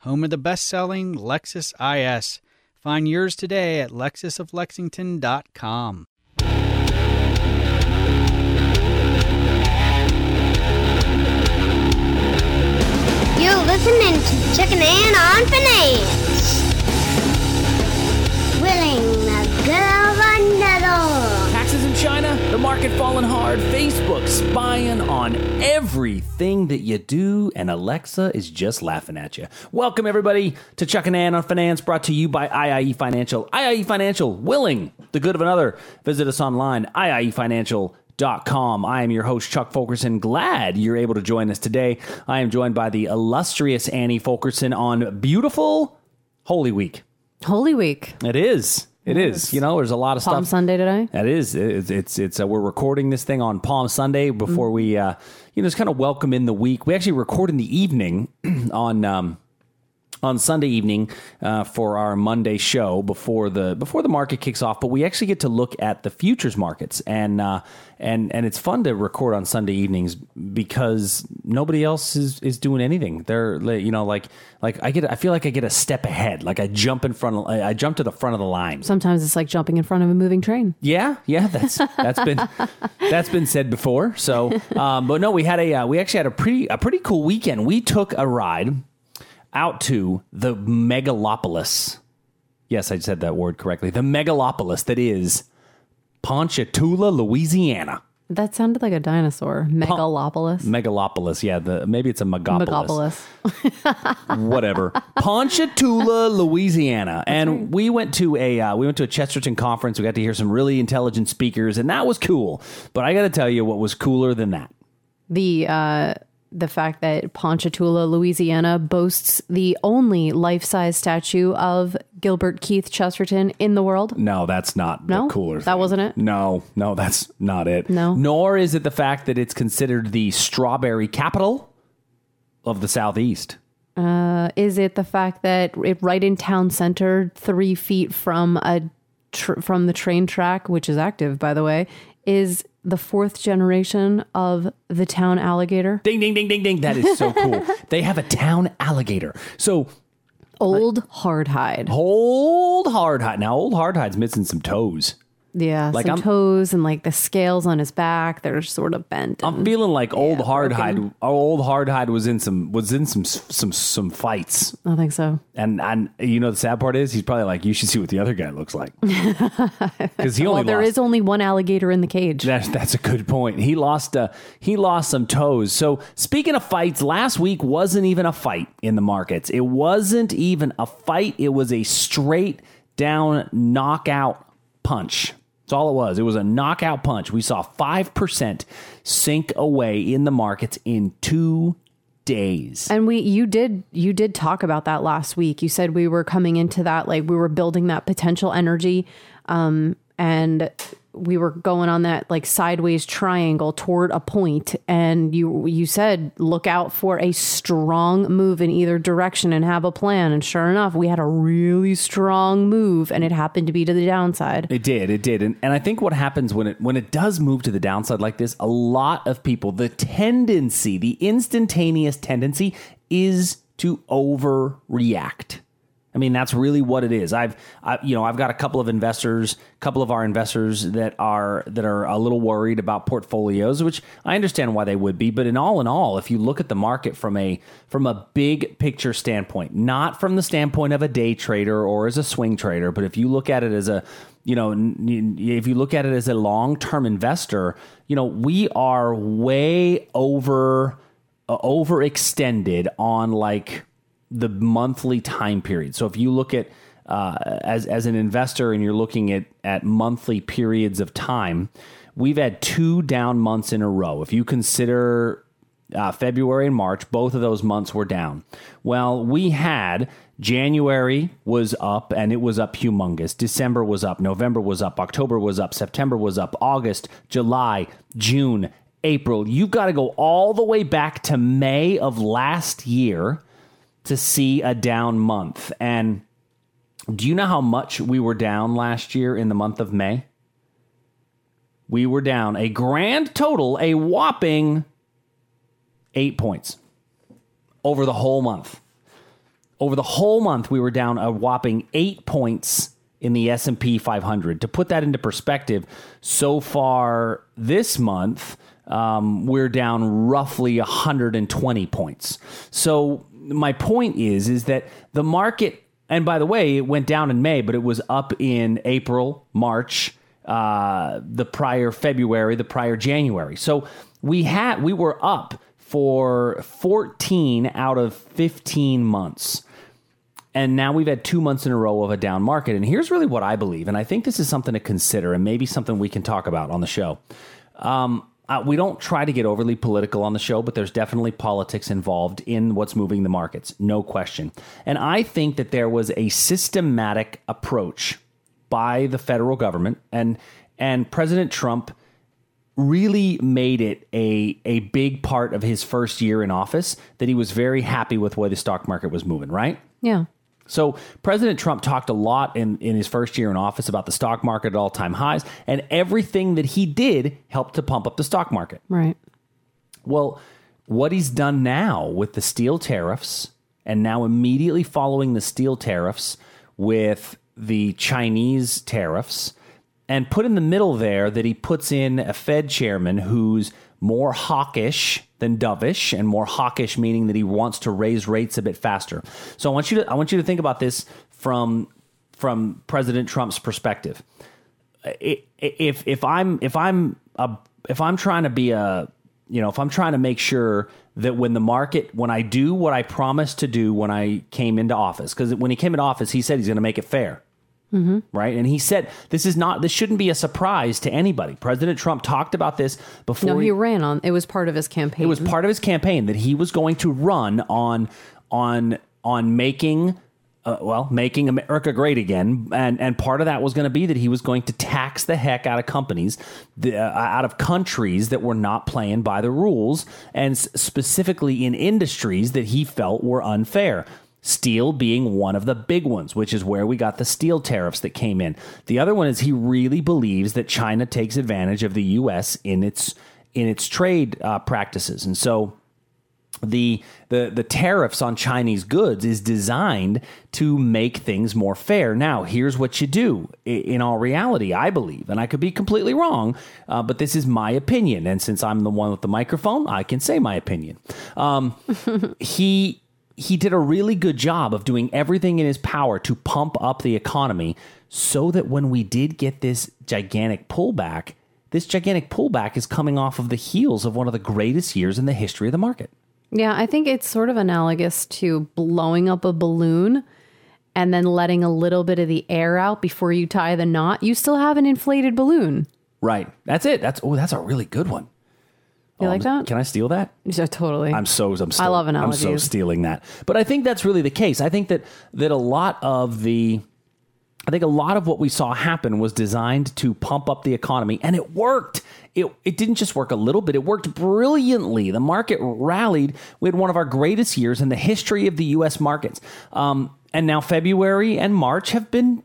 home of the best-selling Lexus IS. Find yours today at lexusoflexington.com. You're listening to Chuck and Ann on Finance. China, the market falling hard, Facebook spying on everything that you do, and Alexa is just laughing at you. Welcome, everybody, to Chuck and Ann on Finance, brought to you by IIE Financial. IIE Financial, willing the good of another. Visit us online, IIEFinancial.com. I am your host, Chuck Fulkerson. Glad you're able to join us today. I am joined by the illustrious Annie Fulkerson on beautiful Holy Week. Holy Week. It is. It is. You know, there's a lot of Palm stuff. Palm Sunday today. That is, it's it's, it's uh, we're recording this thing on Palm Sunday before we, uh, you know, just kind of welcome in the week. We actually record in the evening on um, on Sunday evening uh, for our Monday show before the before the market kicks off. But we actually get to look at the futures markets and uh, and and it's fun to record on Sunday evenings because nobody else is is doing anything. They're you know like like I get I feel like I get a step ahead. Like I jump in front. Of, I jump to the front of the line. Sometimes it's like jumping in front of a moving train. Yeah, yeah, that's that's been that's been said before. So, um, but no, we had a uh, we actually had a pretty a pretty cool weekend. We took a ride out to the megalopolis. Yes, I said that word correctly. The megalopolis that is Ponchatoula, Louisiana. That sounded like a dinosaur. Megalopolis. Megalopolis, yeah. The maybe it's a megapolis. Megapolis. whatever. Ponchatoula, Louisiana, and we went to a uh, we went to a Chesterton conference. We got to hear some really intelligent speakers, and that was cool. But I got to tell you, what was cooler than that? The uh, the fact that Ponchatoula, Louisiana, boasts the only life size statue of Gilbert Keith Chesterton in the world. No, that's not No? the cooler. That thing. wasn't it? No, no, that's not it. No? nor is it the fact that it's considered the strawberry capital of the southeast. Uh, is it the fact that it right in town center, three feet from a tr- from the train track, which is active by the way, is the fourth generation of the town alligator? Ding, ding, ding, ding, ding. That is so cool. they have a town alligator. So Old hardhide. old hardhide. Now, old hardhide's missing some toes. Yeah, Like, some I'm- toes and like the scales on his back, they're sort of bent. I'm and- feeling like old hardhide. broken. Old hardhide was in some was in some some some fights, I think so. and and you know the sad part is he's probably like you should see what the other guy looks like because he only Well, there lost. is only one alligator in the cage. That's that's a good point. He lost uh, he lost some toes. So speaking of fights, last week wasn't even a fight in the markets. It wasn't even a fight. It was a straight down knockout punch. That's all it was. It was a knockout punch. We saw five percent sink away in the markets in two days. and we you did you did talk about that last week. You said we were coming into that like we were building that potential energy um and we were going on that like sideways triangle toward a point and you you said look out for a strong move in either direction and have a plan. And sure enough we had a really strong move and it happened to be to the downside. It did, it did, and and I think what happens when it when it does move to the downside like this, a lot of people, the tendency, the instantaneous tendency, is to overreact. I mean, that's really what it is. I've, I, you know, I've got a couple of investors, a couple of our investors that are that are a little worried about portfolios, which I understand why they would be. But in all in all, if you look at the market from a from a big picture standpoint, not from the standpoint of a day trader or as a swing trader, but if you look at it as a you know, if you look at it as a long term investor, you know, we are way over uh, overextended on like the monthly time period. So if you look at uh, as as an investor and you're looking at at monthly periods of time, we've had two down months in a row. If you consider uh, February and March, both of those months were down. Well, we had January was up and it was up humongous. December was up. November was up. October was up. September was up. August, July, June, April. You've got to go all the way back to May of last year to see a down month. And do you know how much we were down last year in the month of May? We were down a grand total, a whopping eight points over the whole month. Over the whole month, we were down a whopping eight points in the S&P 500. To put that into perspective, so far this month, um, we're down roughly 120 points. So my point is, is that the market, and by the way, it went down in May, but it was up in April, March, uh, the prior February, the prior January. So we had we were up for 14 out of 15 months. And now we've had two months in a row of a down market. And here's really what I believe. And I think this is something to consider and maybe something we can talk about on the show. Um, uh, we don't try to get overly political on the show, but there's definitely politics involved in what's moving the markets, no question. And I think that there was a systematic approach by the federal government and and President Trump really made it a a big part of his first year in office that he was very happy with where the stock market was moving, right? Yeah. So President Trump talked a lot in, in his first year in office about the stock market at all time highs, and everything that he did helped to pump up the stock market. Right. Well, what he's done now with the steel tariffs, and now immediately following the steel tariffs with the Chinese tariffs, and put in the middle there that he puts in a Fed chairman who's more hawkish than dovish, and more hawkish meaning that he wants to raise rates a bit faster. So I want you to I want you to think about this from from President Trump's perspective. If if I'm if I'm a if I'm trying to be a you know if I'm trying to make sure that when the market when I do what I promised to do when I came into office because when he came into office he said he's going to make it fair Mm-hmm. Right. And he said this is not, this shouldn't be a surprise to anybody. President Trump talked about this before. No, he, he ran on, it was part of his campaign. It was part of his campaign that he was going to run on, on, on making, uh, well, making America great again. And, and part of that was going to be that he was going to tax the heck out of companies, the, uh, out of countries that were not playing by the rules, and specifically in industries that he felt were unfair. Steel being one of the big ones, which is where we got the steel tariffs that came in. The other one is he really believes that China takes advantage of the U.S. in its in its trade uh, practices, and so the the the tariffs on Chinese goods is designed to make things more fair. Now, here's what you do. In all reality, I believe, and I could be completely wrong, uh, but this is my opinion. And since I'm the one with the microphone, I can say my opinion. Um, he he did a really good job of doing everything in his power to pump up the economy so that when we did get this gigantic pullback, this gigantic pullback is coming off of the heels of one of the greatest years in the history of the market. Yeah, I think it's sort of analogous to blowing up a balloon and then letting a little bit of the air out before you tie the knot. You still have an inflated balloon. Right. That's it. That's oh, that's a really good one. You um, like that? Can I steal that? Yeah, totally. I'm so I'm I love analogies. I'm so stealing that. But I think that's really the case. I think that that a lot of the I think a lot of what we saw happen was designed to pump up the economy and it worked. It, it didn't just work a little bit, it worked brilliantly. The market rallied. We had one of our greatest years in the history of the US markets. Um, and now February and March have been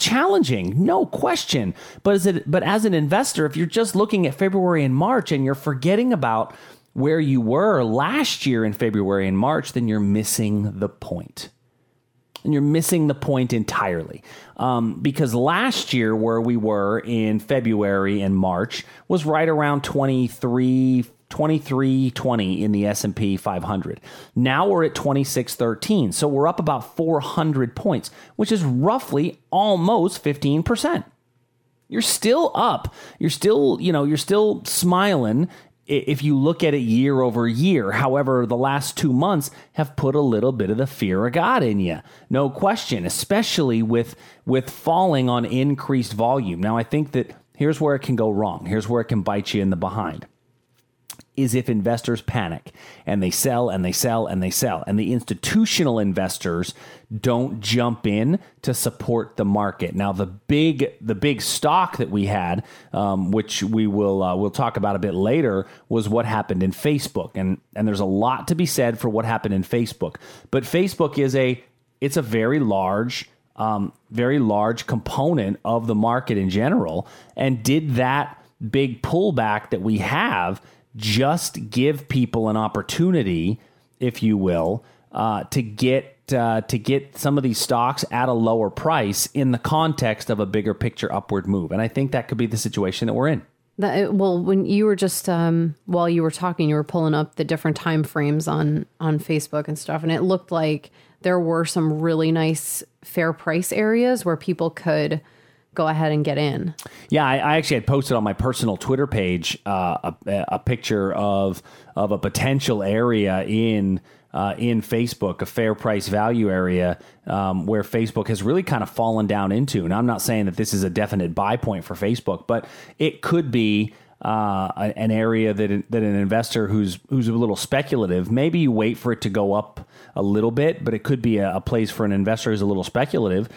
challenging, no question. But as it, but as an investor, if you're just looking at February and March and you're forgetting about where you were last year in February and March, then you're missing the point. And you're missing the point entirely. Um, because last year, where we were in February and March, was right around 23, 2320 in the S&P 500. Now we're at 2613. So we're up about 400 points, which is roughly almost 15%. You're still up. You're still, you know, you're still smiling if you look at it year over year. However, the last 2 months have put a little bit of the fear of God in you. No question, especially with with falling on increased volume. Now I think that here's where it can go wrong. Here's where it can bite you in the behind is if investors panic and they sell and they sell and they sell. And the institutional investors don't jump in to support the market. Now, the big the big stock that we had, um, which we will uh, we'll talk about a bit later, was what happened in Facebook. And and there's a lot to be said for what happened in Facebook. But Facebook is a it's a very large um, very large component of the market in general. And did that big pullback that we have just give people an opportunity, if you will, uh, to get uh, to get some of these stocks at a lower price in the context of a bigger picture upward move? And I think that could be the situation that we're in. That, well, when you were just um, while you were talking, you were pulling up the different time frames on on Facebook and stuff, and it looked like there were some really nice fair price areas where people could go ahead and get in. Yeah, I, I actually had posted on my personal Twitter page uh, a, a picture of of a potential area in uh, in Facebook, a fair price value area um, where Facebook has really kind of fallen down into. And I'm not saying that this is a definite buy point for Facebook, but it could be. Uh, an area that that an investor who's who's a little speculative, maybe you wait for it to go up a little bit, but it could be a, a place for an investor who's a little speculative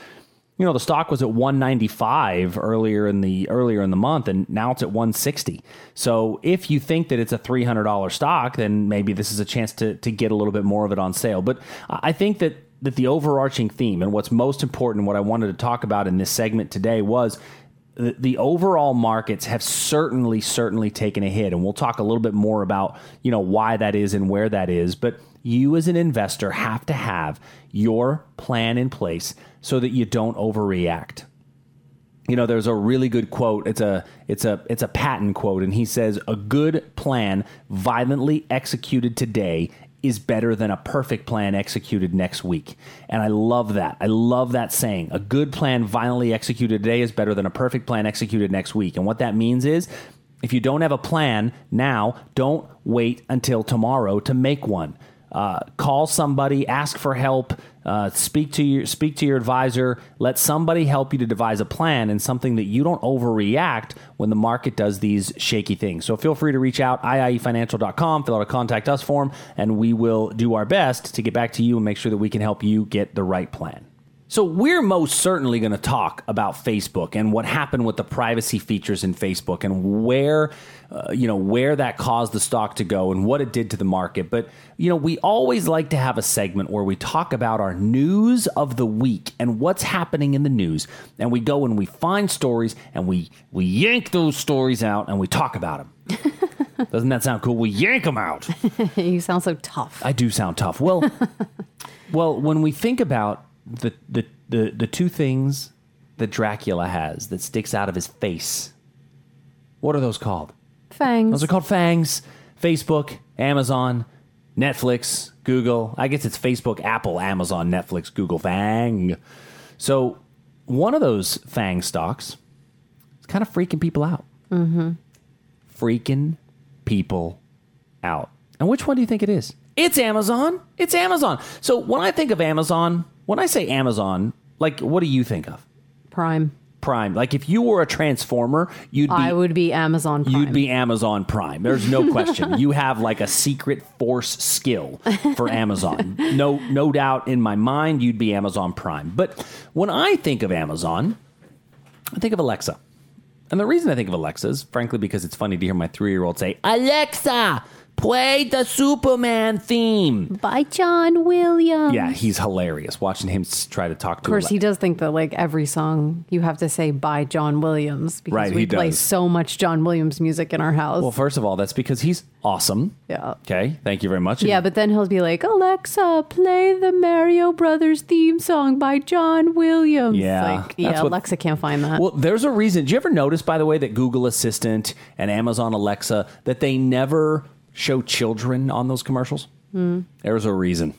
you know the stock was at 195 earlier in the earlier in the month and now it's at 160 so if you think that it's a $300 stock then maybe this is a chance to, to get a little bit more of it on sale. But i think that that the overarching theme and what's most important what i wanted to talk about in this segment today was the, the overall markets have certainly certainly taken a hit and we'll talk a little bit more about you know why that is and where that is. But you as an investor have to have your plan in place so that you don't overreact. You know, there's a really good quote. It's a it's a it's a Patton quote, and he says, "A good plan violently executed today is better than a perfect plan executed next week. And I love that. I love that saying. A good plan violently executed today is better than a perfect plan executed next week. And what that means is if you don't have a plan now, don't wait until tomorrow to make one. Uh, call somebody, ask for help, uh, speak to your speak to your advisor. Let somebody help you to devise a plan and something that you don't overreact when the market does these shaky things. So feel free to reach out iiefinancial.com, fill out a contact us form, and we will do our best to get back to you and make sure that we can help you get the right plan. So, we're most certainly going to talk about Facebook and what happened with the privacy features in Facebook and where, uh, you know, where that caused the stock to go and what it did to the market. But, you know, we always like to have a segment where we talk about our news of the week and what's happening in the news. And we go and we find stories and we, we yank those stories out and we talk about them. Doesn't that sound cool? We yank them out. you sound so tough. I do sound tough. Well, well, when we think about the, the, the, the two things that Dracula has that sticks out of his face. What are those called? Fangs. Those are called fangs. Facebook, Amazon, Netflix, Google. I guess it's Facebook, Apple, Amazon, Netflix, Google, Fang. So one of those Fang stocks is kind of freaking people out. Mm-hmm. Freaking people out. And which one do you think it is? It's Amazon. It's Amazon. So when I think of Amazon, when I say Amazon, like what do you think of? Prime. Prime. Like if you were a transformer, you'd be I would be Amazon Prime. You'd be Amazon Prime. There's no question. you have like a secret force skill for Amazon. No no doubt in my mind you'd be Amazon Prime. But when I think of Amazon, I think of Alexa. And the reason I think of Alexa is frankly because it's funny to hear my 3-year-old say, "Alexa, Play the Superman theme. by John Williams. Yeah, he's hilarious. Watching him try to talk to Of course, he does think that like every song you have to say by John Williams because Right, we play does. so much John Williams music in our house. Well, first of all, that's because he's awesome. yeah. Okay, thank you very much. Yeah, but then he'll be like, Alexa, play the Mario Brothers theme song by John Williams. Yeah, Like, yeah, what- Alexa can't find that. Well, there's a reason. Did you ever notice, by the way, that Google Assistant and Amazon Alexa that they never show children on those commercials? There's a reason.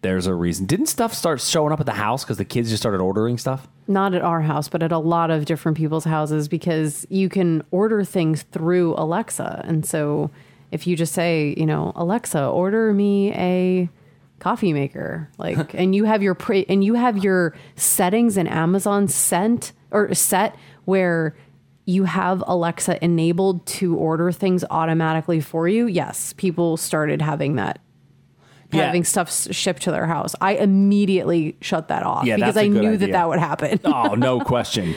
There's a reason. Didn't stuff start showing up at the house because the kids just started ordering stuff? Not at our house, but at a lot of different people's houses because you can order things through Alexa. And so if you just say, you know, Alexa, order me a coffee maker, like, and you have your pre- and you have your settings in Amazon sent or set where you have Alexa enabled to order things automatically for you, yes, people started having that. Yeah. Having stuff shipped to their house. I immediately shut that off Yeah, because I knew that idea. that would happen. oh, no question.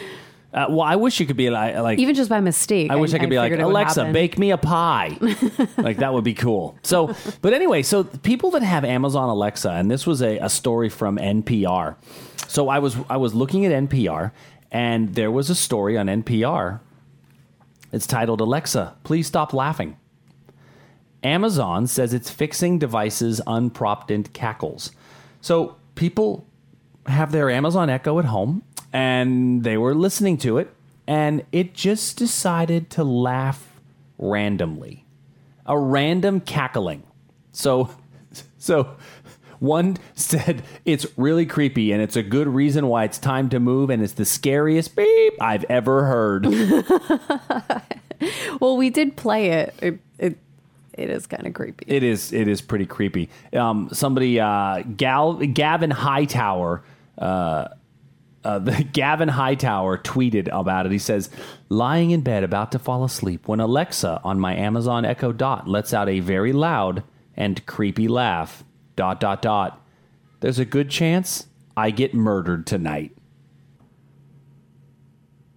Uh, well, I wish you could be like, like Even just by mistake. I wish I could be like, figured it would Alexa, bake me a pie. like that would be cool. So, but anyway, so people that have Amazon Alexa, and this was a, a story from NPR. So I was I was looking at NPR, and there was a story on NPR. It's titled Alexa, please stop laughing. Amazon says it's fixing devices' unprompted cackles. So people have their Amazon Echo at home and they were listening to it and it just decided to laugh randomly. A random cackling. So so one said it's really creepy and it's a good reason why it's time to move and it's the scariest beep I've ever heard. Well, we did play it. It it, it is kind of creepy. It is. It is pretty creepy. Um, somebody, uh, Gal, Gavin Hightower, uh, uh, the Gavin Hightower tweeted about it. He says, "Lying in bed, about to fall asleep, when Alexa on my Amazon Echo Dot lets out a very loud and creepy laugh. Dot dot dot. There's a good chance I get murdered tonight."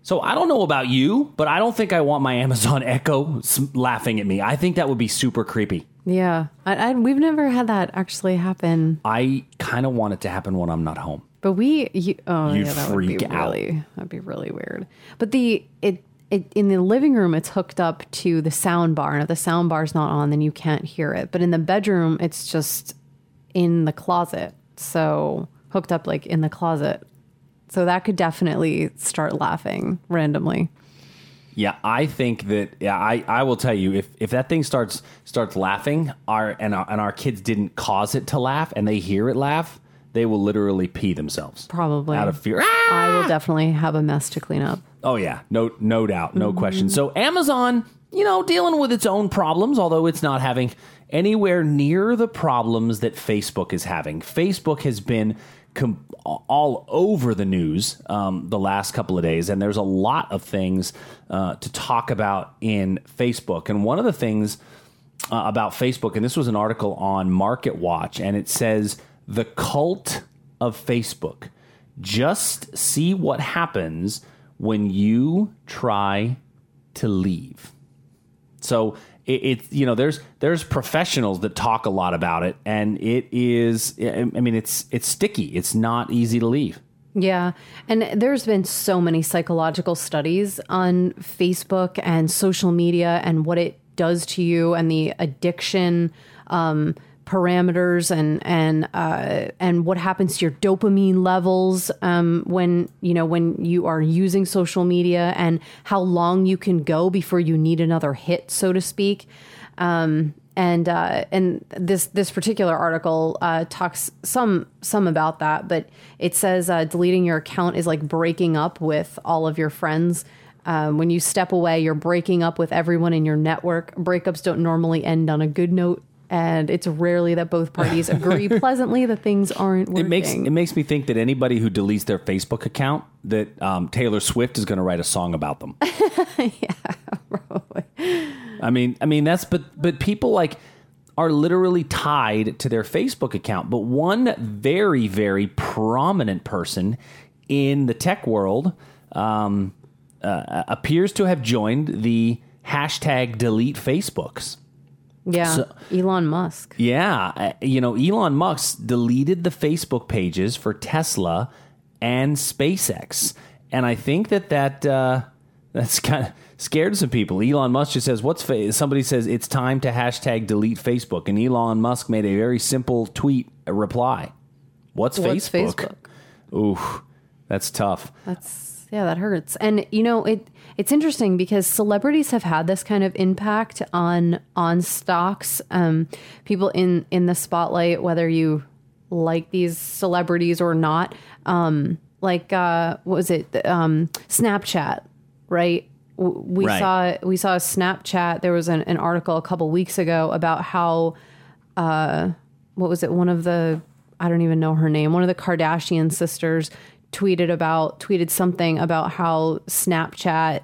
So I don't know about you, but I don't think I want my Amazon Echo laughing at me. I think that would be super creepy. yeah, I, I, we've never had that actually happen. I kind of want it to happen when I'm not home. But we, you, oh You'd yeah, that would be freak out. really, that'd be really weird. But the it. It, in the living room, it's hooked up to the sound bar. And if the sound bar's not on, then you can't hear it. But in the bedroom, it's just in the closet. So hooked up like in the closet. So that could definitely start laughing randomly. Yeah, I think that yeah, I, I will tell you if, if that thing starts starts laughing, our and our and our kids didn't cause it to laugh and they hear it laugh, they will literally pee themselves. Probably. Out of fear. Ah! I will definitely have a mess to clean up. Oh yeah, no no doubt, no question. So Amazon, you know, dealing with its own problems, although it's not having anywhere near the problems that Facebook is having. Facebook has been com- all over the news um, the last couple of days, and there's a lot of things uh, to talk about in Facebook. And one of the things uh, about Facebook, and this was an article on Market Watch, and it says the cult of Facebook. Just see what happens when you try to leave. So it, it you know there's there's professionals that talk a lot about it, and it is I I mean it's it's sticky. It's not easy to leave. Yeah. And there's been so many psychological studies on Facebook and social media and what it does to you and the addiction um, parameters and and uh, and what happens to your dopamine levels um, when you know when you are using social media and how long you can go before you need another hit, so to speak. Um, and uh, and this this particular article uh, talks some some about that, but it says uh, deleting your account is like breaking up with all of your friends. Um, when you step away, you're breaking up with everyone in your network. Breakups don't normally end on a good note, and it's rarely that both parties agree pleasantly that things aren't working. It makes it makes me think that anybody who deletes their Facebook account that um, Taylor Swift is going to write a song about them. Yeah, probably. I mean, I mean that's but but people like are literally tied to their Facebook account. But one very very prominent person in the tech world um, uh, appears to have joined the hashtag delete Facebooks. Yeah, so- Elon Musk. Yeah, uh, you know, Elon Musk deleted the Facebook pages for Tesla and SpaceX, and I think that that uh, that's kind of scared some people. Elon Musk just says, "What's fa-? somebody says it's time to hashtag delete Facebook," and Elon Musk made a very simple tweet reply. What's, What's Facebook? Ooh, that's tough. That's yeah, that hurts. And you know, it it's interesting because celebrities have had this kind of impact on on stocks. Um, people in in the spotlight, whether you like these celebrities or not. Um, like uh, what was it? Um, Snapchat, right? We Right. saw we saw a Snapchat. There was an, an article a couple weeks ago about how what was it? One of the I don't even know her name. One of the Kardashian sisters tweeted about tweeted something about how Snapchat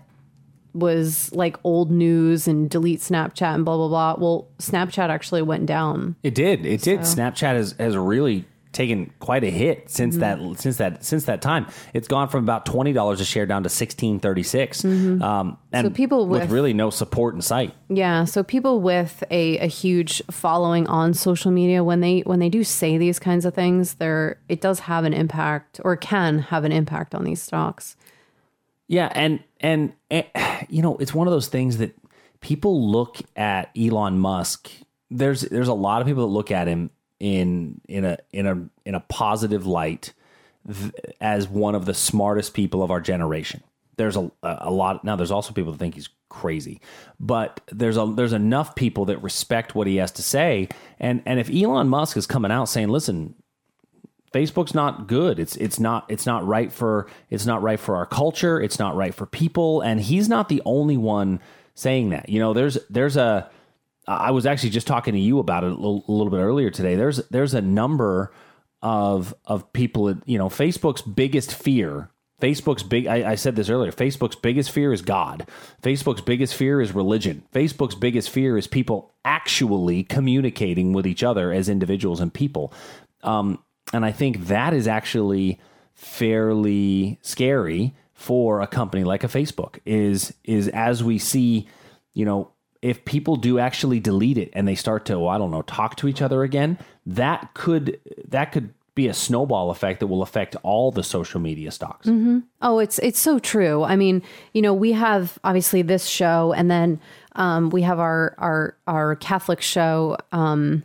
was like old news and delete Snapchat and blah blah blah. Well, Snapchat actually went down. It did. It did. Snapchat has has really taken quite a hit since that since that since that time. It's gone from about twenty dollars a share down to sixteen thirty six. Um, and So people with with- really no support in sight. Yeah, so people with a, a huge following on social media when they when they do say these kinds of things, there it does have an impact or can have an impact on these stocks. Yeah, and and eh, you know, it's one of those things that people look at Elon Musk. There's there's a lot of people that look at him in in a in a in a positive light as one of the smartest people of our generation. There's a a lot now. There's also people that think he's crazy, but there's a there's enough people that respect what he has to say. And and if Elon Musk is coming out saying, "Listen, Facebook's not good. It's it's not it's not right for it's not right for our culture. It's not right for people. And he's not the only one saying that. You know, there's there's a I was actually just talking to you about it a little, a little bit earlier today. There's there's a number of of people. that- You know, Facebook's biggest fear. Facebook's big. I, I said this earlier. Facebook's biggest fear is God. Facebook's biggest fear is religion. Facebook's biggest fear is people actually communicating with each other as individuals and people. Um, and I think that is actually fairly scary for a company like a Facebook. Is is as we see, you know, if people do actually delete it and they start to, oh, I don't know, talk to each other again, that could that could be a snowball effect that will affect all the social media stocks. Mm-hmm. Oh, it's it's so true. I mean, you know, we have obviously this show, and then um, we have our our our Catholic show, um,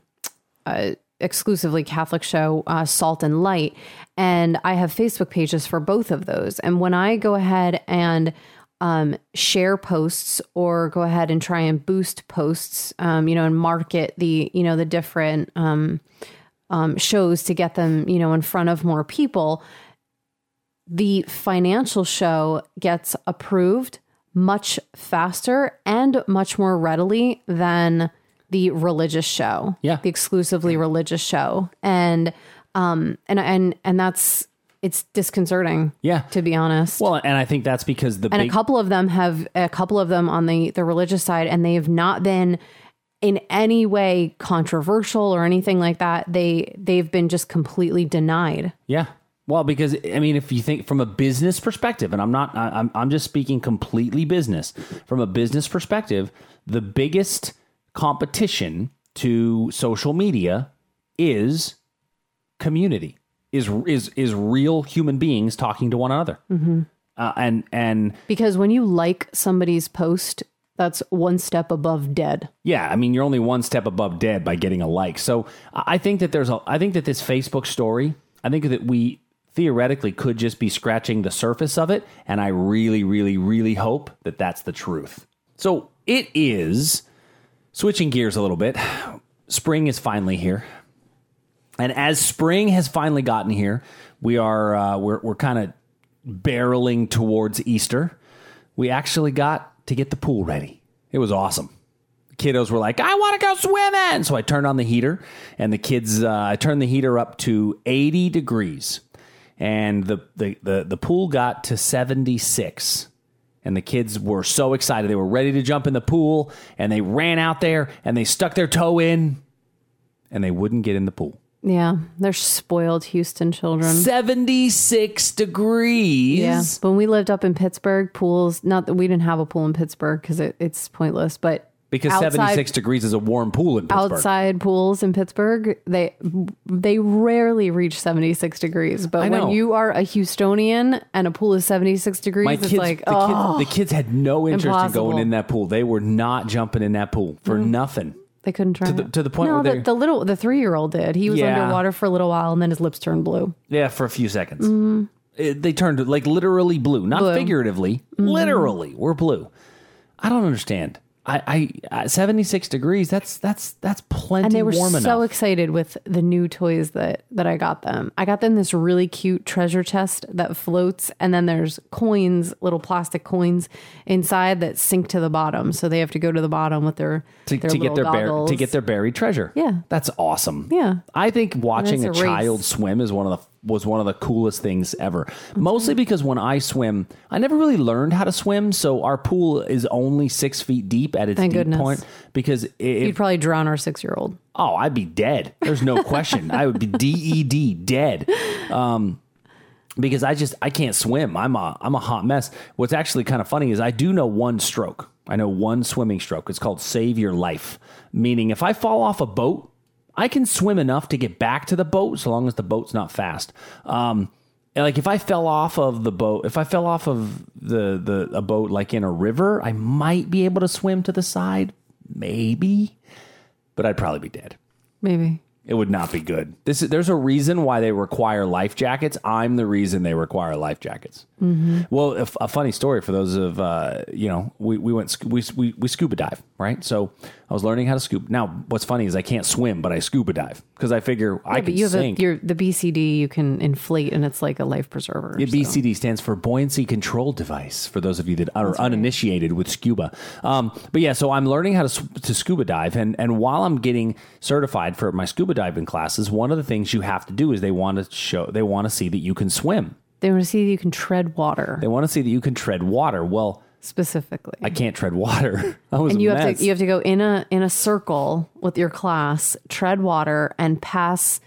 uh, exclusively Catholic show, uh, Salt and Light, and I have Facebook pages for both of those. And when I go ahead and um, share posts or go ahead and try and boost posts, um, you know, and market the you know the different um, um, shows to get them you know in front of more people the financial show gets approved much faster and much more readily than the religious show. Yeah. The exclusively religious show. And um and and and that's it's disconcerting. Yeah. To be honest. Well, and I think that's because the and big a couple of them have a couple of them on the the religious side and they have not been in any way controversial or anything like that. They they've been just completely denied. Yeah. Well, because I mean, if you think from a business perspective, and I'm not, I- I'm, I'm just speaking completely business. From a business perspective, the biggest competition to social media is community, is is is real human beings talking to one another, mm-hmm. uh, and and Because when you like somebody's post, that's one step above dead. Yeah, I mean, you're only one step above dead by getting a like. So I think that there's a, I think that this Facebook story, I think that we theoretically could just be scratching the surface of it. And I really, really, really hope that that's the truth. So it is switching gears a little bit. Spring is finally here. And as spring has finally gotten here, we are, uh, we're, we're kind of barreling towards Easter. We actually got to get the pool ready. It was awesome kiddos were like, I want to go swimming. So I turned on the heater, and the kids, uh, I turned the heater up to 80 degrees, and the, the, the, the pool got to 76. And the kids were so excited. They were ready to jump in the pool, and they ran out there and they stuck their toe in, and they wouldn't get in the pool. Yeah, they're spoiled Houston children. 76 degrees. Yeah, when we lived up in Pittsburgh, pools. Not that we didn't have a pool in Pittsburgh because it, it's pointless. But Because outside- 76 degrees is a warm pool in Pittsburgh. outside pools in Pittsburgh, they they rarely reach seventy six degrees. But when you are a Houstonian and a pool is seventy six degrees, My it's kids, like the, oh, kids, the kids had no interest in going in that pool. They were not jumping in that pool for mm. nothing. they couldn't try to the- it. to the point no, where the, the little the three year old did. He was Yeah. underwater for a little while and then his lips turned blue. Yeah, for a few seconds. It- they turned like literally blue, not Blue. figuratively. Mm-hmm. Literally, we're blue. I don't understand. I, I, I 76 degrees. That's that's that's plenty and they were warm so enough. excited with the new toys that that I got them. I got them this really cute treasure chest that floats, and then there's coins, little plastic coins inside that sink to the bottom, so they have to go to the bottom with their to, their to get their goggles. to get their buried treasure. Yeah. that's awesome. Yeah. I think watching a a child swim is one of the was one of the coolest things ever. Mostly because when I swim, I never really learned how to swim. So our pool is only six feet deep at its Thank deep goodness. point because it, You'd probably drown our six year old. Oh, I'd be dead. There's no question. I would be DED dead. Um, because I just I can't swim. I'm a I'm a hot mess. What's actually kind of funny is I do know one stroke. I know one swimming stroke. It's called save your life. Meaning if I fall off a boat, I can swim enough to get back to the boat so long as the boat's not fast. Um like if I fell off of the boat, if I fell off of the the a boat like in a river, I might be able to swim to the side, maybe, but I'd probably be dead. Maybe. It would not be good. This is, there's a reason why they require life jackets. I'm the reason they require life jackets. Well, a, a funny story for those of uh, you know, we we went we, we we scuba dive, right? So I was learning how to scuba. Now, what's funny is I can't swim, but I scuba dive because I figure I Yeah, can but you have a, sink. your the BCD you can inflate and it's like a life preserver. The so. BCD stands for Buoyancy Control Device. For those of you that are uninitiated with scuba, um, but yeah, so I'm learning how to to scuba dive, and and while I'm getting certified for my scuba diving classes, one of the things you have to do is they want to show they want to see that you can swim. They want to see that you can tread water They want to see that you can tread water. Well, specifically. I can't tread water. I was and you have to you have to go in a in a circle with your class, tread water, and pass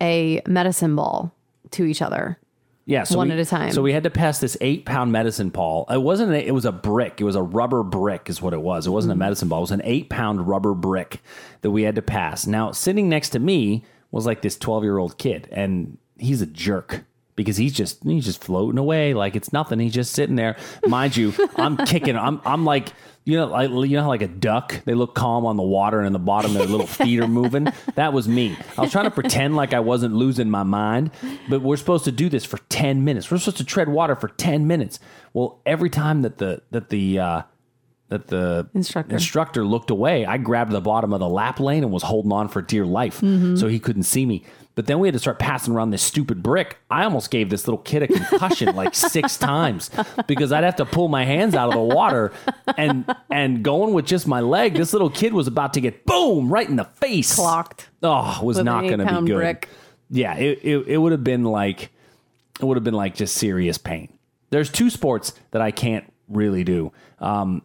a medicine ball to each other. yeah, so one we- at a time. So we had to pass this eight pound medicine ball. It wasn't. A, it was a brick. It was a rubber brick, is what it was. It wasn't Mm-hmm. a medicine ball. It was an eight pound rubber brick that we had to pass. Now, sitting next to me was like this twelve year old kid, and he's a jerk. Because he's just he's just floating away like it's nothing. He's just sitting there, mind you. I'm kicking. I'm I'm like you know like you know how like a duck they look calm on the water and in the bottom their little feet are moving. That was me. I was trying to pretend like I wasn't losing my mind, but we're supposed to do this for ten minutes. We're supposed to tread water for ten minutes. Well, every time that the that the uh, that the Instructor. instructor looked away, I grabbed the bottom of the lap lane and was holding on for dear life so he couldn't see me. But then we had to start passing around this stupid brick. I almost gave this little kid a concussion like six times because I'd have to pull my hands out of the water and and going with just my leg. This little kid was about to get boom right in the face. Clocked. Oh, it was With not going to be good. brick. Yeah, it, it, it would have been like it would have been like just serious pain. There's two sports that I can't really do, um,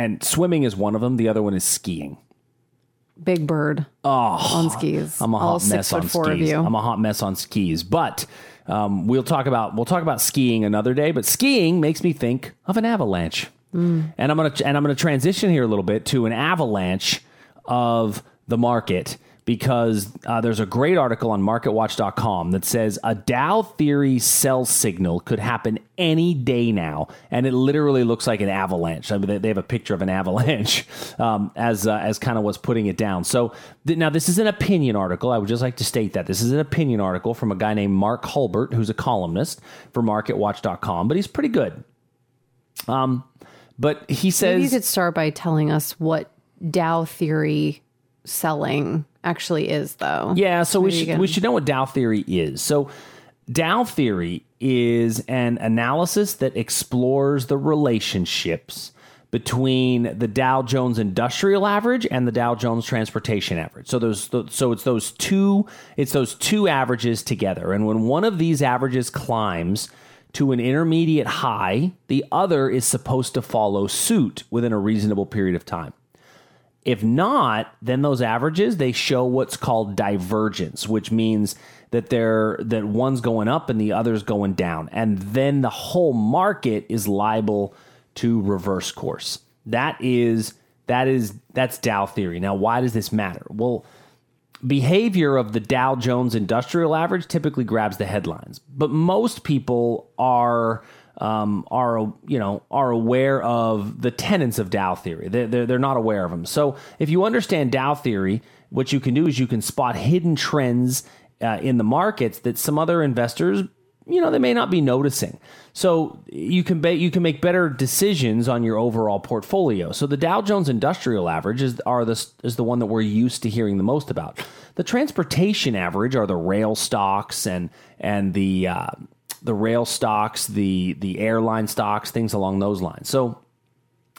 and swimming is one of them. The other one is skiing. Big bird on skis. Oh, I'm a hot mess on skis. I'm a hot mess on skis, but um, we'll talk about we'll talk about skiing another day. But skiing makes me think of an avalanche, Mm. and I'm gonna and I'm gonna transition here a little bit to an avalanche of the market because uh, there's a great article on MarketWatch.com that says a Dow theory sell signal could happen any day now, and it literally looks like an avalanche. I mean, they, they have a picture of an avalanche um, as uh, as kind of what's putting it down. So th- now this is an opinion article. I would just like to state that this is an opinion article from a guy named Mark Hulbert, who's a columnist for MarketWatch.com, but he's pretty good. Um, but he says Maybe you could start by telling us what Dow theory selling actually is, though. Yeah, so we should can- we should know what Dow theory is. So Dow theory is an analysis that explores the relationships between the Dow Jones Industrial Average and the Dow Jones Transportation Average. So those so it's those two it's those two averages together. And when one of these averages climbs to an intermediate high, the other is supposed to follow suit within a reasonable period of time. If not, then those averages they show what's called divergence, which means that they're that one's going up and the other's going down, and then the whole market is liable to reverse course. That is that is that's Dow theory. Now, why does this matter? Well, behavior of the Dow Jones Industrial Average typically grabs the headlines, but most people are um, are you know are aware of the tenets of Dow theory. They're, they're they're not aware of them. So if you understand Dow theory, what you can do is you can spot hidden trends uh, in the markets that some other investors you know they may not be noticing so you can be, you can make better decisions on your overall portfolio so the Dow Jones Industrial Average is are the is the one that we're used to hearing the most about the transportation average are the rail stocks and and the uh, the rail stocks the the airline stocks things along those lines so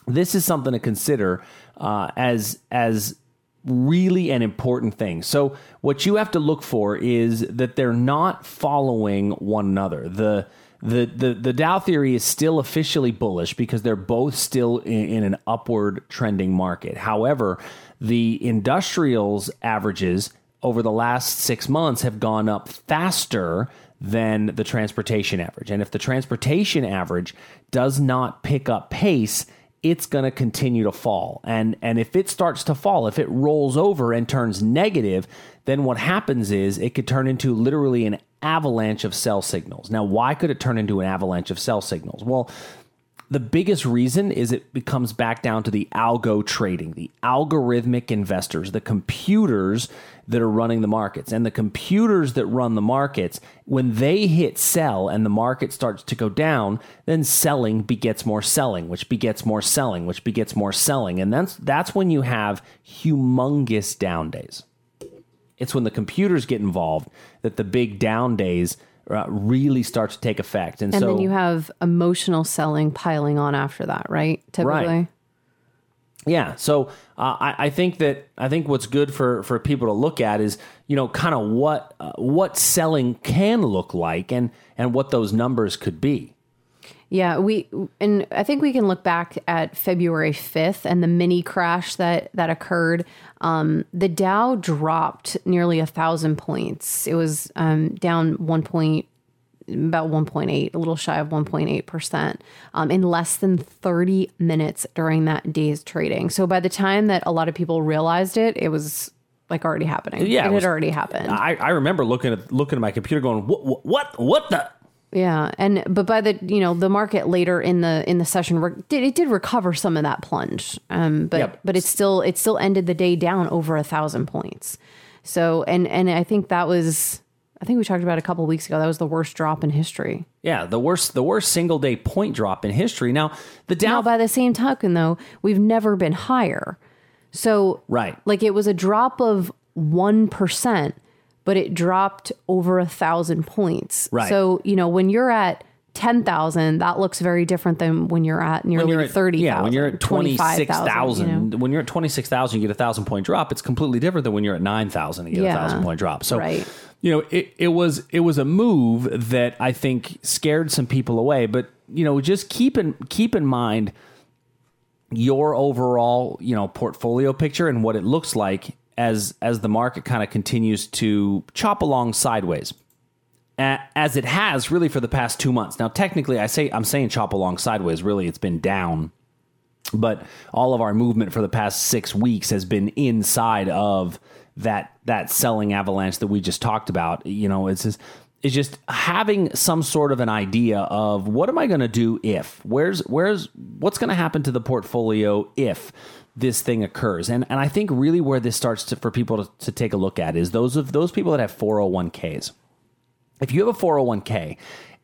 this is something to consider uh, as as really an important thing. So what you have to look for is that they're not following one another. The the, the, the Dow theory is still officially bullish because they're both still in, in an upward trending market. However, the industrials averages over the last six months have gone up faster than the transportation average. And if the transportation average does not pick up pace, it's going to continue to fall. And and if it starts to fall, if it rolls over and turns negative, then what happens is it could turn into literally an avalanche of sell signals. Now, why could it turn into an avalanche of sell signals? Well, the biggest reason is it becomes back down to the algo trading, the algorithmic investors, the computers that are running the markets. And the computers that run the markets, when they hit sell and the market starts to go down, then selling begets more selling, which begets more selling, which begets more selling. And that's that's when you have humongous down days. It's when the computers get involved that the big down days uh, really start to take effect. And, And so then you have emotional selling piling on after that, right? Typically. Right. Yeah, so uh, I, I think that I think what's good for for people to look at is you know kind of what uh, what selling can look like and and what those numbers could be. Yeah, we and I think we can look back at February 5th and the mini crash that that occurred. Um, the Dow dropped nearly a thousand points. It was um, down point, about 1.8, a little shy of 1.8 percent, um, in less than 30 minutes during that day's trading. So by the time that a lot of people realized it, it was like already happening. Yeah, it, it was- had already happened. I, I remember looking at looking at my computer, going, "What? What? What the?" Yeah, and but by the you know the market later in the in the session re- did it did recover some of that plunge, um, but Yep. but it still it still ended the day down over a thousand points. So and and I think that was I think we talked about a couple weeks ago. That was the worst drop in history. Yeah, the worst the worst single day point drop in history. Now the Dow. Now, by the same token, though, we've never been higher. So Right. like it was a drop of one percent, but it dropped over a thousand points. Right. So you know when you're at ten thousand, that looks very different than when you're at nearly when you're at, thirty. yeah, when you're at twenty six 25,000, thousand, you know? when you're at twenty six thousand, you get a thousand point drop. It's completely different than when you're at nine thousand, you get a thousand point drop. So, Right. You know, it, it was it was a move that I think scared some people away. But you know, just keep in keep in mind your overall you know portfolio picture and what it looks like as as the market kind of continues to chop along sideways as it has really for the past two months. Now, technically, I say I'm saying chop along sideways. Really, it's been down, but all of our movement for the past six weeks has been inside of that that selling avalanche that we just talked about. You know, it's just it's just having some sort of an idea of what am I going to do if where's where's what's going to happen to the portfolio if this thing occurs and and I think really where this starts to, for people to, to take a look at is those of those people that have 401ks if you have a 401k,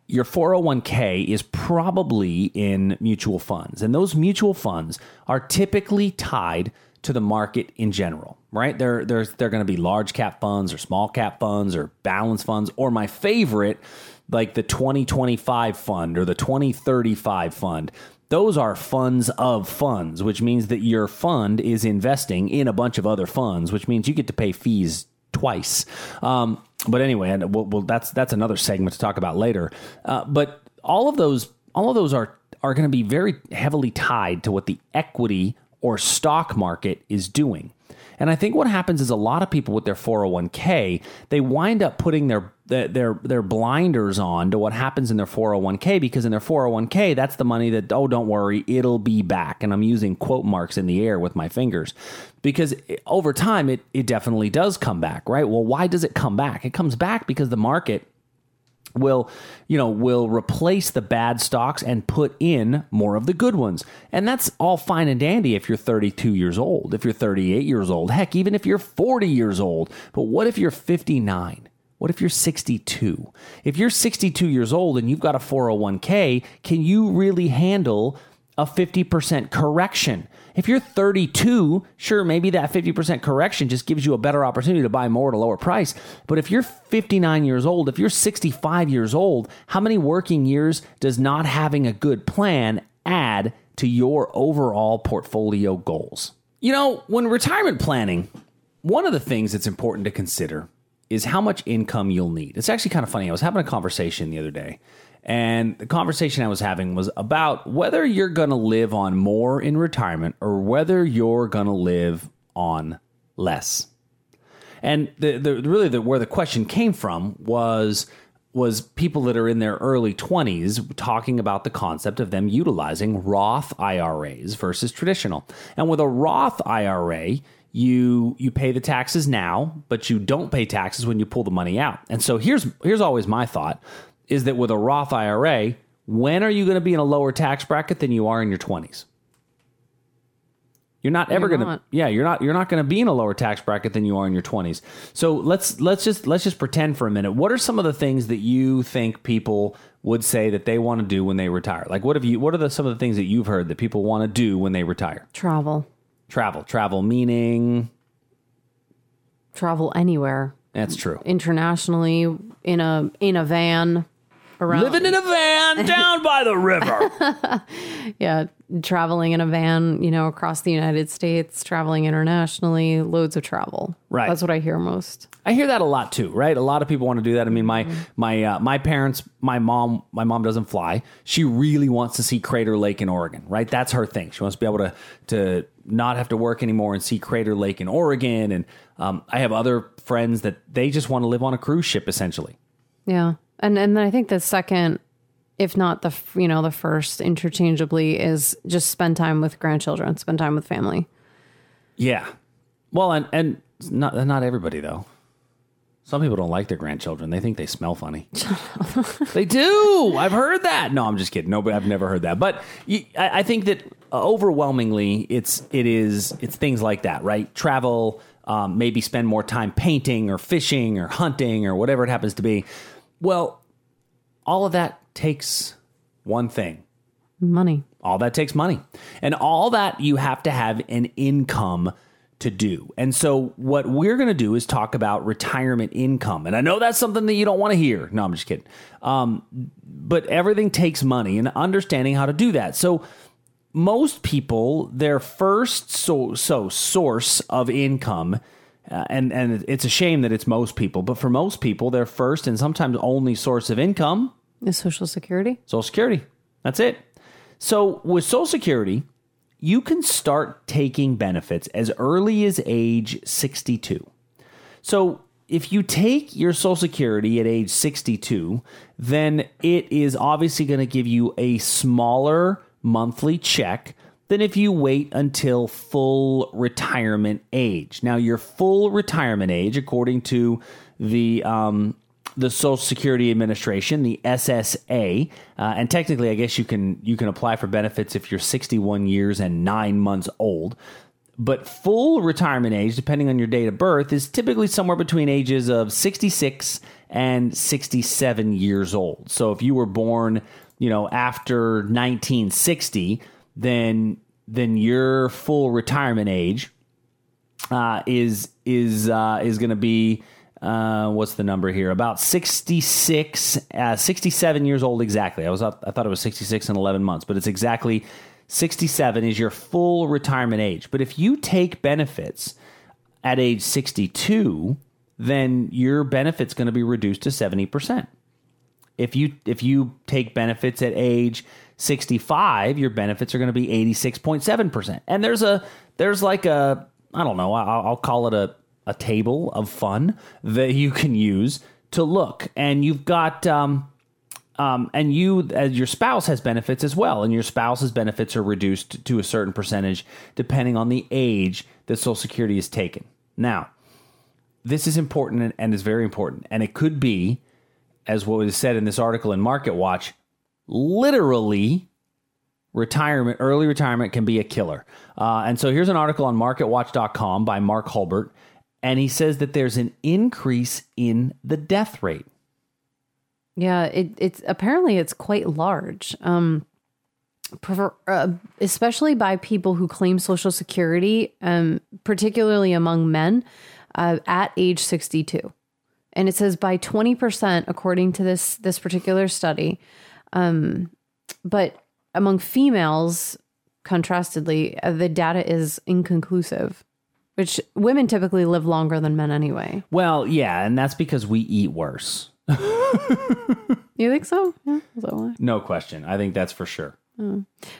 your 401k is probably in mutual funds. And those mutual funds are typically tied to the market in general, right? They're, they're, going to be large cap funds or small cap funds or balance funds, or my favorite, like the 2025 fund or the 2035 fund. Those are funds of funds, which means that your fund is investing in a bunch of other funds, which means you get to pay fees twice. Um, but anyway, and we'll, we'll, that's that's another segment to talk about later. Uh, but all of those all of those are are going to be very heavily tied to what the equity or stock market is doing. And I think what happens is a lot of people with their 401k, they wind up putting their their their, blinders on to what happens in their 401k because in their 401k, that's the money that oh don't worry, it'll be back. And I'm using quote marks in the air with my fingers because over time it it definitely does come back, right? Well, why does it come back? It comes back because the market will you know will replace the bad stocks and put in more of the good ones. And that's all fine and dandy if you're 32 years old if you're 38 years old. Heck even if you're 40 years old. But what if you're 59 what if you're 62 if you're 62 years old and you've got a 401k can you really handle a 50% correction. If you're 32, sure, maybe that 50% correction just gives you a better opportunity to buy more at a lower price. But if you're 59 years old, if you're 65 years old, how many working years does not having a good plan add to your overall portfolio goals? You know, when retirement planning one of the things that's important to consider is how much income you'll need. It's actually kind of funny. I was having a conversation the other day, and the conversation I was having was about whether you're going to live on more in retirement or whether you're going to live on less. And the, the really the, where the question came from was was people that are in their early 20s talking about the concept of them utilizing Roth IRAs versus traditional. And with a Roth IRA, you you pay the taxes now, but you don't pay taxes when you pull the money out. And so here's here's always my thought is that with a Roth IRA, when are you going to be in a lower tax bracket than you are in your 20s? You're not ever going to yeah, you're not you're not going to be in a lower tax bracket than you are in your 20s. So let's let's just let's just pretend for a minute. What are some of the things that you think people would say that they want to do when they retire? Like what have you what are the some of the things that you've heard that people want to do when they retire? Travel. Travel. Travel meaning Travel anywhere. that's true. Internationally in a in a van around Living in a van down by the river. yeah, traveling in a van, you know, across the United States, traveling internationally, loads of travel. Right. That's what I hear most. I hear that a lot too, right? A lot of people want to do that. I mean, my my uh, my parents, my mom, my mom doesn't fly. She really wants to see Crater Lake in Oregon, right? That's her thing. She wants to be able to to not have to work anymore and see Crater Lake in Oregon. And um, I have other friends that they just want to live on a cruise ship, essentially. Yeah. And and then I think the second if not the you know the first interchangeably is just spend time with grandchildren, spend time with family. Yeah. Well, and and not not everybody though. Some people don't like their grandchildren. They think they smell funny. they do. I've heard that. No, I'm just kidding. No, but I've never heard that. But you, I, I think that overwhelmingly, it's it is it's things like that, right? Travel, um, maybe spend more time painting or fishing or hunting or whatever it happens to be. Well, all of that takes one thing Money. all that takes money. And all that you have to have an income to do. And so, what we're going to do is talk about retirement income. And I know that's something that you don't want to hear. No, I'm just kidding. Um, but everything takes money and understanding how to do that. So, most people, their first so, so source of income, uh, and, and it's a shame that it's most people, but for most people, their first and sometimes only source of income Is Social Security? Social Security. That's it. So with Social Security, you can start taking benefits as early as age 62. So if you take your Social Security at age 62, then it is obviously going to give you a smaller monthly check than if you wait until full retirement age. Now, your full retirement age, according to the um, the Social Security Administration, the SSA, uh, and technically, I guess you can you can apply for benefits if you're 61 years and nine months old. But full retirement age, depending on your date of birth, is typically somewhere between ages of 66 and 67 years old. So if you were born, you know, after 1960, then then your full retirement age uh, is is uh, is going to be uh, what's the number here? About 66, uh, 67 years old exactly. I was up, I thought it was 66 and 11 months, but it's exactly 67 is your full retirement age. But if you take benefits at age 62, then your benefit's going to be reduced to 70%. If you if you take benefits at age 65, your benefits are going to be 86.7%. And there's a there's like a I don't know, I'll, I'll call it a a table of fun that you can use to look. And you've got um um, and you, as your spouse, has benefits as well, and your spouse's benefits are reduced to a certain percentage depending on the age that Social Security is taken. Now, this is important and, and is very important, and it could be, as what was said in this article in Market Watch, literally retirement, early retirement can be a killer. Uh, and so here's an article on MarketWatch.com by Mark Hulbert, and he says that there's an increase in the death rate. Yeah, it, it's apparently it's quite large. Um, prefer, uh, especially by people who claim Social Security, um, particularly among men uh, at age sixty-two, and it says by twenty percent according to this this particular study. Um, but among females, contrastedly, uh, the data is inconclusive. which women typically live longer than men anyway. Well, yeah, and that's because we eat worse. You think so? Yeah, is that why? No question. I think that's for sure.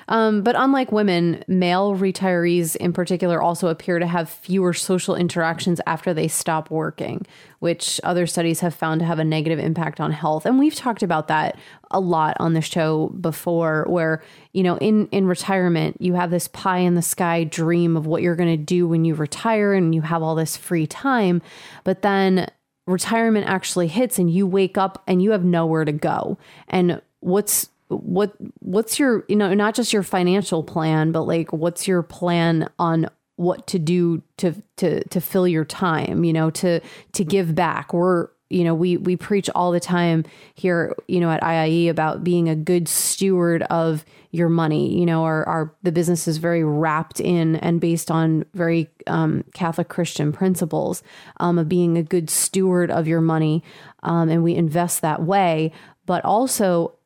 Um, but unlike women, male retirees in particular also appear to have fewer social interactions after they stop working, which other studies have found to have a negative impact on health. And we've talked about that a lot on the show before, where, you know, in, in retirement, you have this pie in the sky dream of what you're going to do when you retire and you have all this free time. But then retirement actually hits and you wake up and you have nowhere to go. And what's what what's your you know not just your financial plan but like what's your plan on what to do to to to fill your time you know to to give back? We're you know we we preach all the time here you know at IIE about being a good steward of your money. You know our our the business is very wrapped in and based on very um, Catholic Christian principles um, of being a good steward of your money um, and we invest that way. But also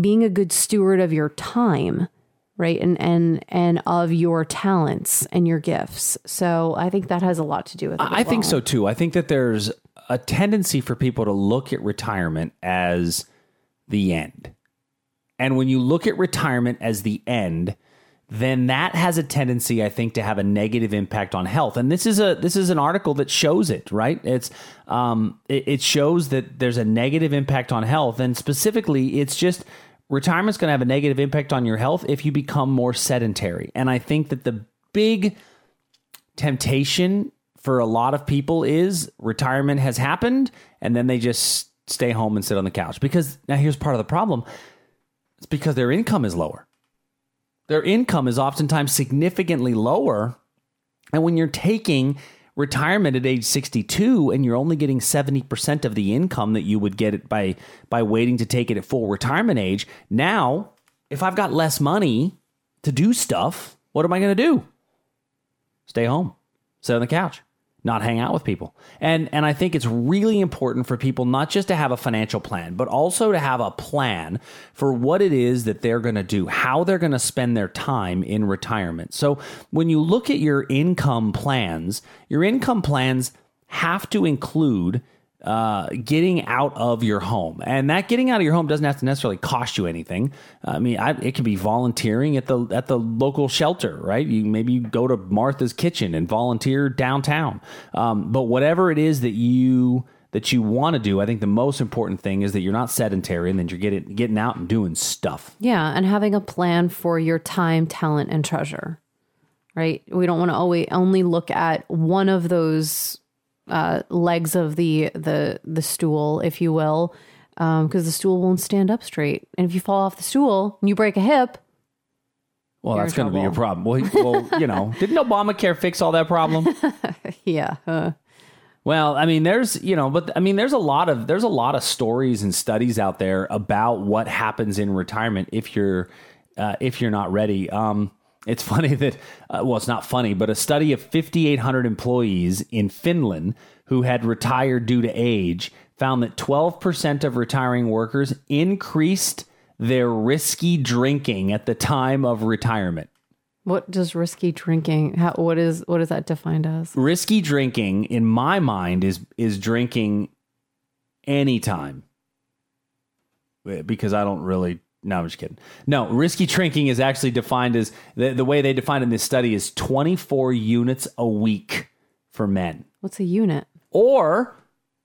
being a good steward of your time right and and and of your talents and your gifts so i think that has a lot to do with it I as think so too. I think that there's a tendency for people to look at retirement as the end. And when you look at retirement as the end, then that has a tendency, I think, to have a negative impact on health. And this is a this is an article that shows it, right? It's um, it, it shows that there's a negative impact on health, and specifically, it's just retirement's going to have a negative impact on your health if you become more sedentary. And I think that the big temptation for a lot of people is retirement has happened and then they just stay home and sit on the couch because now here's part of the problem it's because their income is lower their income is oftentimes significantly lower. And when you're taking retirement at age 62 and you're only getting 70% of the income that you would get it by by waiting to take it at full retirement age now if i've got less money to do stuff what am i going to do? Stay home, sit on the couch, not hang out with people. And and I think it's really important for people not just to have a financial plan, but also to have a plan for what it is that they're going to do, how they're going to spend their time in retirement. So when you look at your income plans, your income plans have to include uh, getting out of your home, and that getting out of your home doesn't have to necessarily cost you anything. I mean, I, it can be volunteering at the at the local shelter, right? You maybe you go to Martha's Kitchen and volunteer downtown. Um, but whatever it is that you that you want to do, I think the most important thing is that you're not sedentary and that you're getting getting out and doing stuff. yeah and having a plan for your time talent and treasure right we don't want to always only look at one of those uh, legs of the the the stool if you will because the stool won't stand up straight and if you fall off the stool and you break a hip Well, that's going to be your problem. Well, well, you know, didn't Obamacare fix all that problem? yeah Well, I mean, there's you know, but I mean, there's a lot of there's a lot of stories and studies out there about what happens in retirement if you're uh, if you're not ready. Um, it's funny that uh, well, it's not funny, but a study of 5,800 employees in Finland who had retired due to age found that 12% of retiring workers increased their risky drinking at the time of retirement. what does risky drinking how, what is what is that defined as risky drinking in my mind is is drinking anytime Eh, because I don't really no I'm just kidding. No risky drinking is actually defined as the, the way they define in this study is 24 units a week for men. What's a unit? Or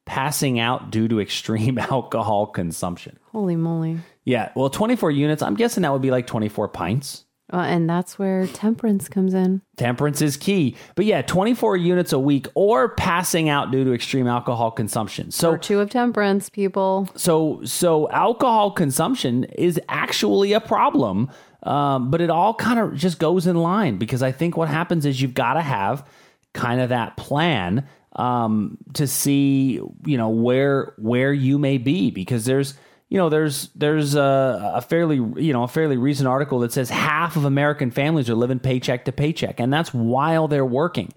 passing out due to extreme alcohol consumption. Holy moly. Yeah well 24 units I'm guessing that would be like 24 pints uh, and that's where temperance comes in Temperance is key. But yeah, 24 units a week or passing out due to extreme alcohol consumption. So virtue of temperance people so so alcohol consumption is actually a problem. Um, but it all kind of just goes in line because I think what happens is you've got to have kind of that plan um, to see you know where where you may be because there's you know there's there's a, a fairly you know a fairly recent article that says half of American families are living paycheck to paycheck and that's while they're working.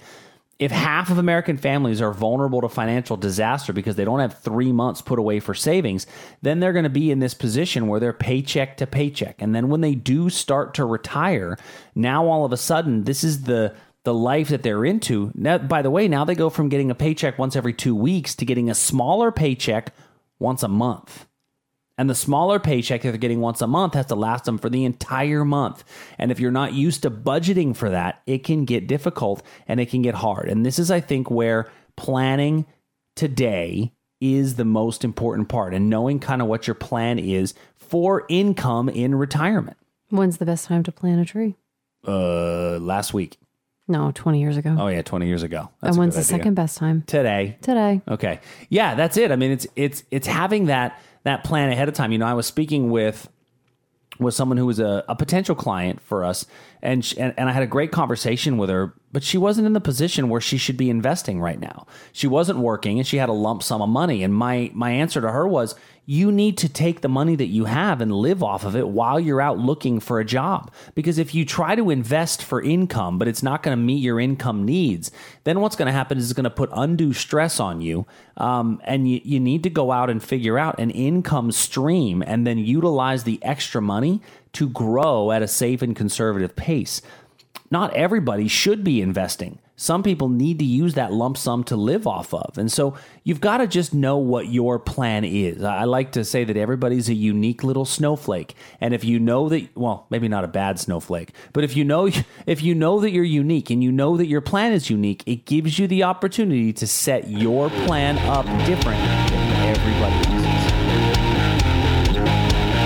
If half of American families are vulnerable to financial disaster because they don't have three months put away for savings, then they're going to be in this position where they're paycheck to paycheck. And then when they do start to retire, now all of a sudden, this is the the life that they're into. Now, by the way, now they go from getting a paycheck once every two weeks to getting a smaller paycheck once a month. And the smaller paycheck that they're getting once a month has to last them for the entire month. And if you're not used to budgeting for that, it can get difficult and it can get hard. And this is, I think, where planning today is the most important part and knowing kind of what your plan is for income in retirement. When's the best time to plant a tree? Uh, last week. No, 20 years ago. Oh yeah, 20 years ago. That's and when's the idea. second best time? Today. Today. Okay. Yeah, that's it. I mean, it's it's it's having that that plan ahead of time. You know, I was speaking with with someone who was a, a potential client for us, and, sh and and I had a great conversation with her, but she wasn't in the position where she should be investing right now. She wasn't working, and she had a lump sum of money. And my my answer to her was, you need to take the money that you have and live off of it while you're out looking for a job. Because if you try to invest for income, but it's not going to meet your income needs, then what's going to happen is it's going to put undue stress on you. Um, and you, you need to go out and figure out an income stream and then utilize the extra money to grow at a safe and conservative pace. Not everybody should be investing. Some people need to use that lump sum to live off of. And so you've got to just know what your plan is. I like to say that everybody's a unique little snowflake. And if you know that well, maybe not a bad snowflake, but if you know if you know that you're unique and you know that your plan is unique, it gives you the opportunity to set your plan up different than everybody else's.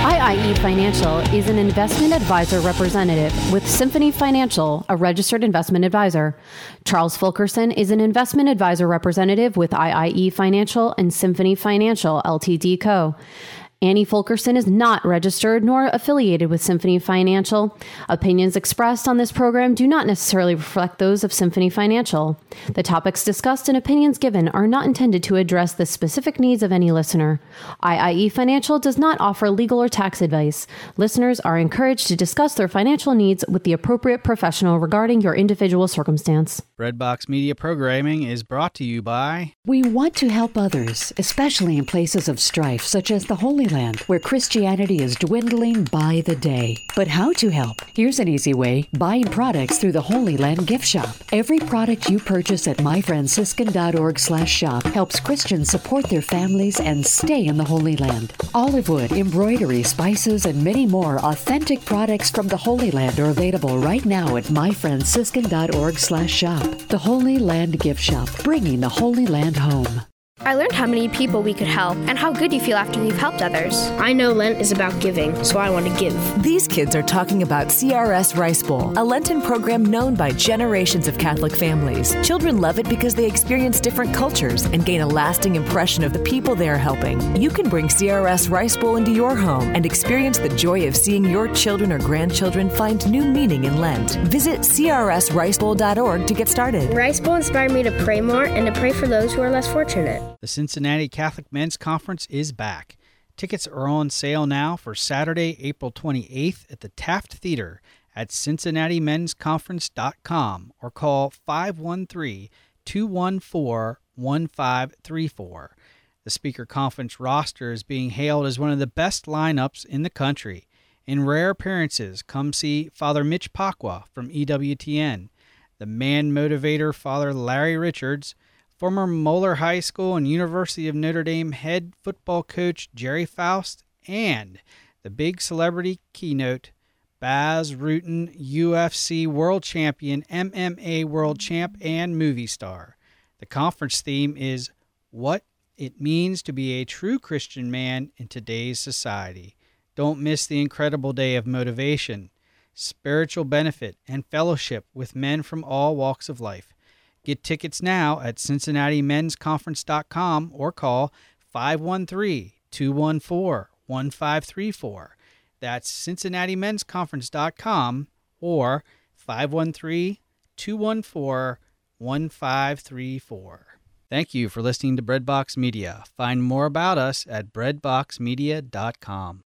IIE Financial is an investment advisor representative with Symphony Financial, a registered investment advisor. Charles Fulkerson is an investment advisor representative with IIE Financial and Symphony Financial Ltd Co. Annie Fulkerson is not registered nor affiliated with Symphony Financial. Opinions expressed on this program do not necessarily reflect those of Symphony Financial. The topics discussed and opinions given are not intended to address the specific needs of any listener. IIE Financial does not offer legal or tax advice. Listeners are encouraged to discuss their financial needs with the appropriate professional regarding your individual circumstance. Breadbox Media Programming is brought to you by We want to help others, especially in places of strife, such as the Holy Land, where Christianity is dwindling by the day. But how to help? Here's an easy way buying products through the Holy Land gift shop. Every product you purchase at myfranciscan.org slash shop helps Christians support their families and stay in the Holy Land. Olive wood, embroidery, spices, and many more authentic products from the Holy Land are available right now at myfranciscan.org slash shop. The Holy Land gift shop, bringing the Holy Land home. I learned how many people we could help and how good you feel after you've helped others. I know Lent is about giving, so I want to give. These kids are talking about CRS Rice Bowl, a Lenten program known by generations of Catholic families. Children love it because they experience different cultures and gain a lasting impression of the people they are helping. You can bring CRS Rice Bowl into your home and experience the joy of seeing your children or grandchildren find new meaning in Lent. Visit crsricebowl.org to get started. Rice Bowl inspired me to pray more and to pray for those who are less fortunate. The Cincinnati Catholic Men's Conference is back. Tickets are on sale now for Saturday, April 28th at the Taft Theater at cincinnatimen'sconference.com or call 513 214 1534. The speaker conference roster is being hailed as one of the best lineups in the country. In rare appearances, come see Father Mitch Pacwa from EWTN, the man motivator Father Larry Richards, former Moeller High School and University of Notre Dame head football coach Gerry Faust, and the big celebrity keynote, Bas Rutten, UFC world champion, MMA world champ, and movie star. The conference theme is What It Means to Be a True Christian Man in Today's Society. Don't miss the incredible day of motivation, spiritual benefit, and fellowship with men from all walks of life. Get tickets now at CincinnatiMen'sConference.com or call 513 214 1534. That's CincinnatiMen'sConference.com or 513 214 1534. Thank you for listening to Breadbox Media. Find more about us at breadboxmedia.com.